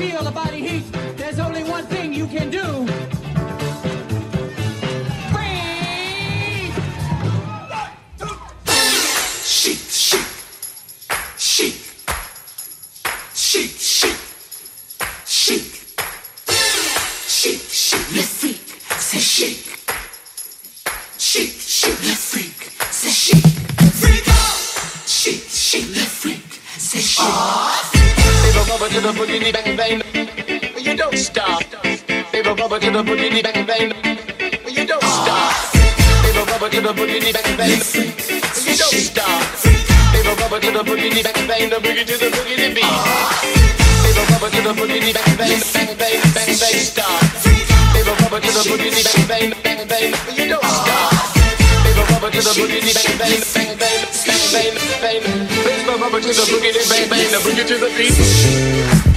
feel the body heat, there's only one thing you can do. Boogie, bang, bang. You don't stop. Baby, rubber to the boogie, bang, bang. You don't stop. Baby, rubber to the boogie, bang, bang. You don't stop. Baby, rubber to the boogie, bang, bang. The boogie to the boogie beat. Baby, rubber to the boogie, bang, bang, bang, bang, bang, bang, stop. Baby, rubber to the boogie, bang, bang, bang, bang. You don't stop. Baby, rubber to the boogie, bang, bang, bang, bang, bang, bang, bang. Baby, rubber to the boogie, bang, bang. The boogie to the beat.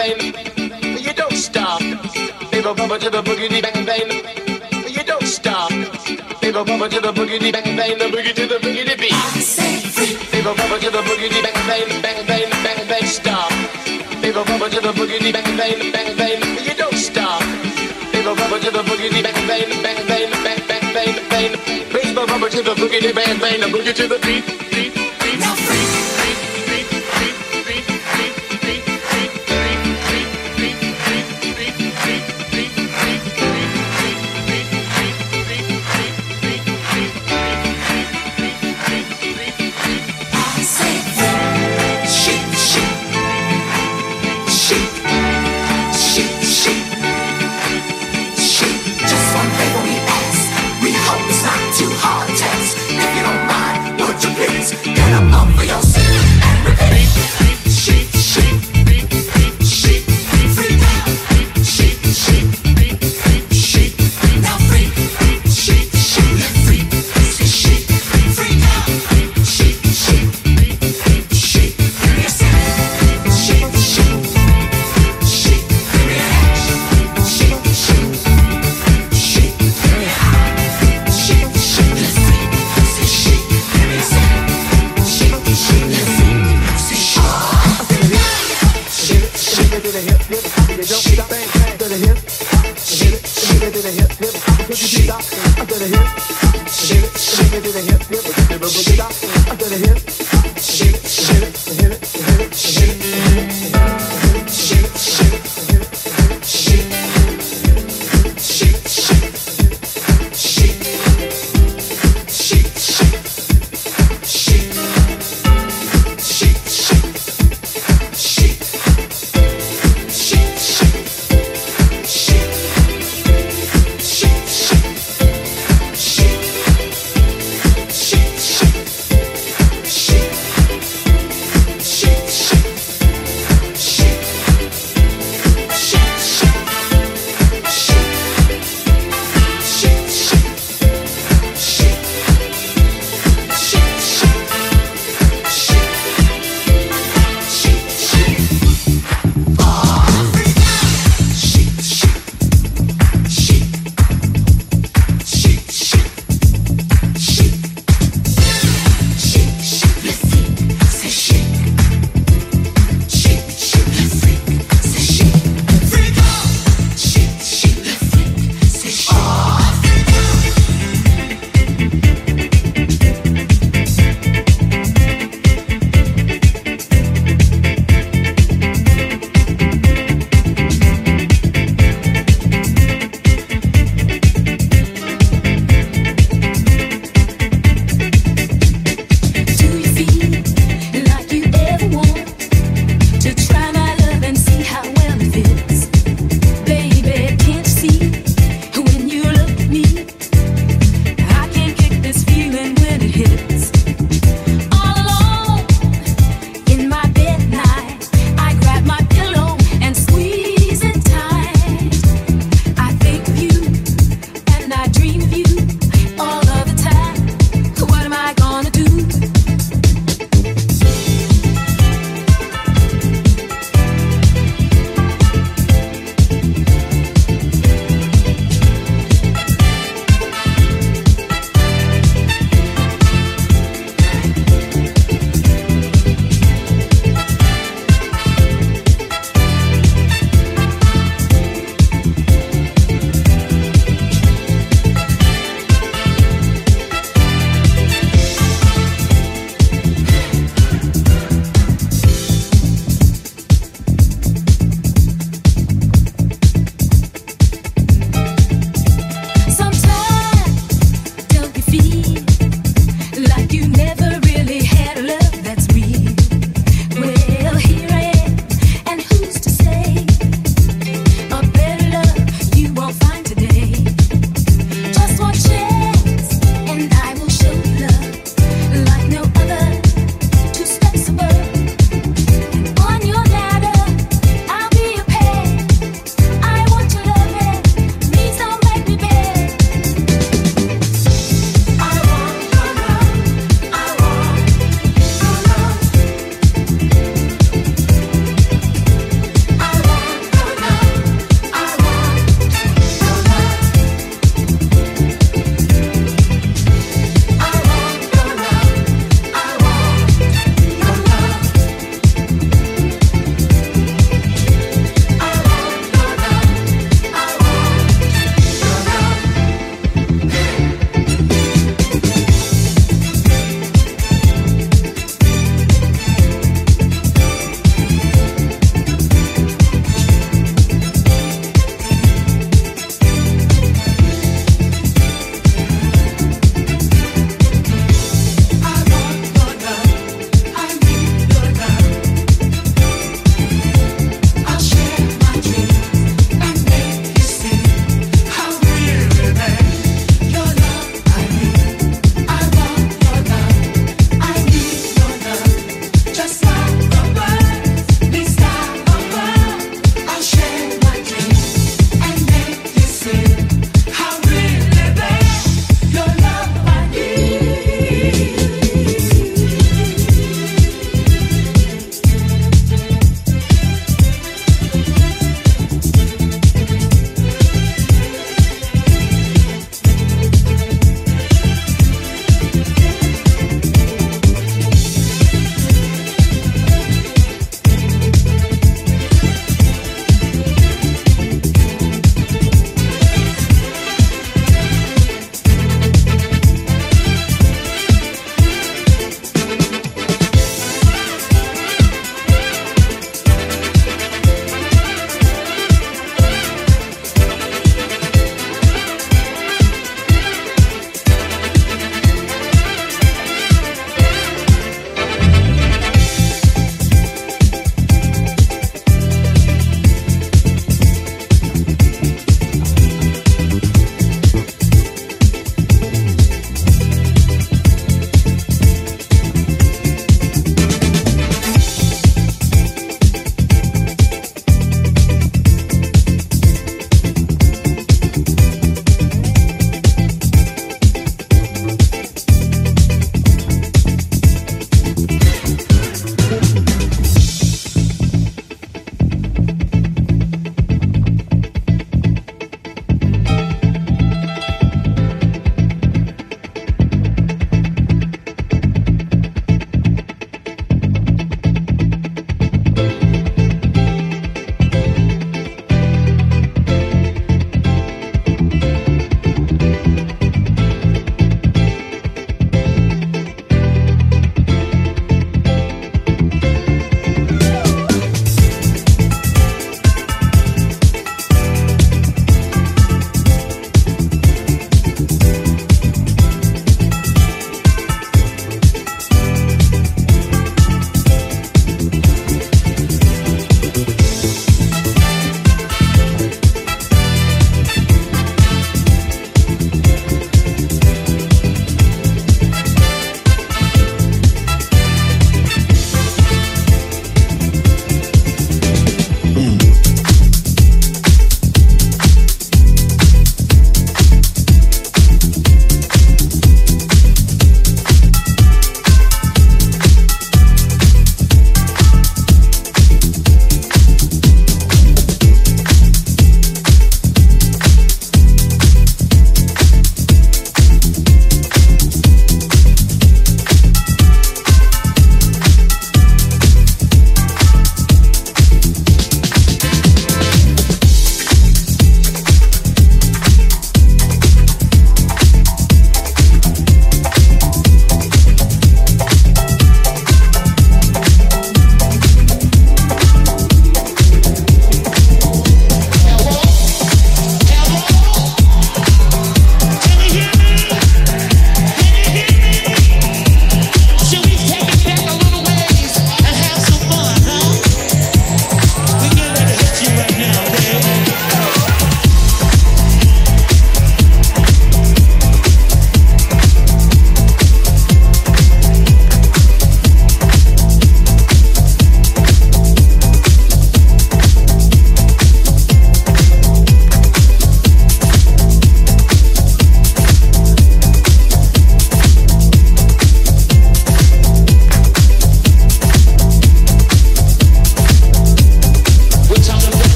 baby. You don't stop. Baby bumper to the boogie bang bang. You don't stop. Baby bumper to the boogie bang bang the boogie to the boogie beat. I say free. Baby bumper to the boogie bang bang bang bang bang bang stop. Baby bumper to the boogie bang bang bang bang. You don't stop. Baby bumper to the boogie bang bang bang bang bang bang bang. bang. Baby bumper to the boogie bang bang the boogie to the beat.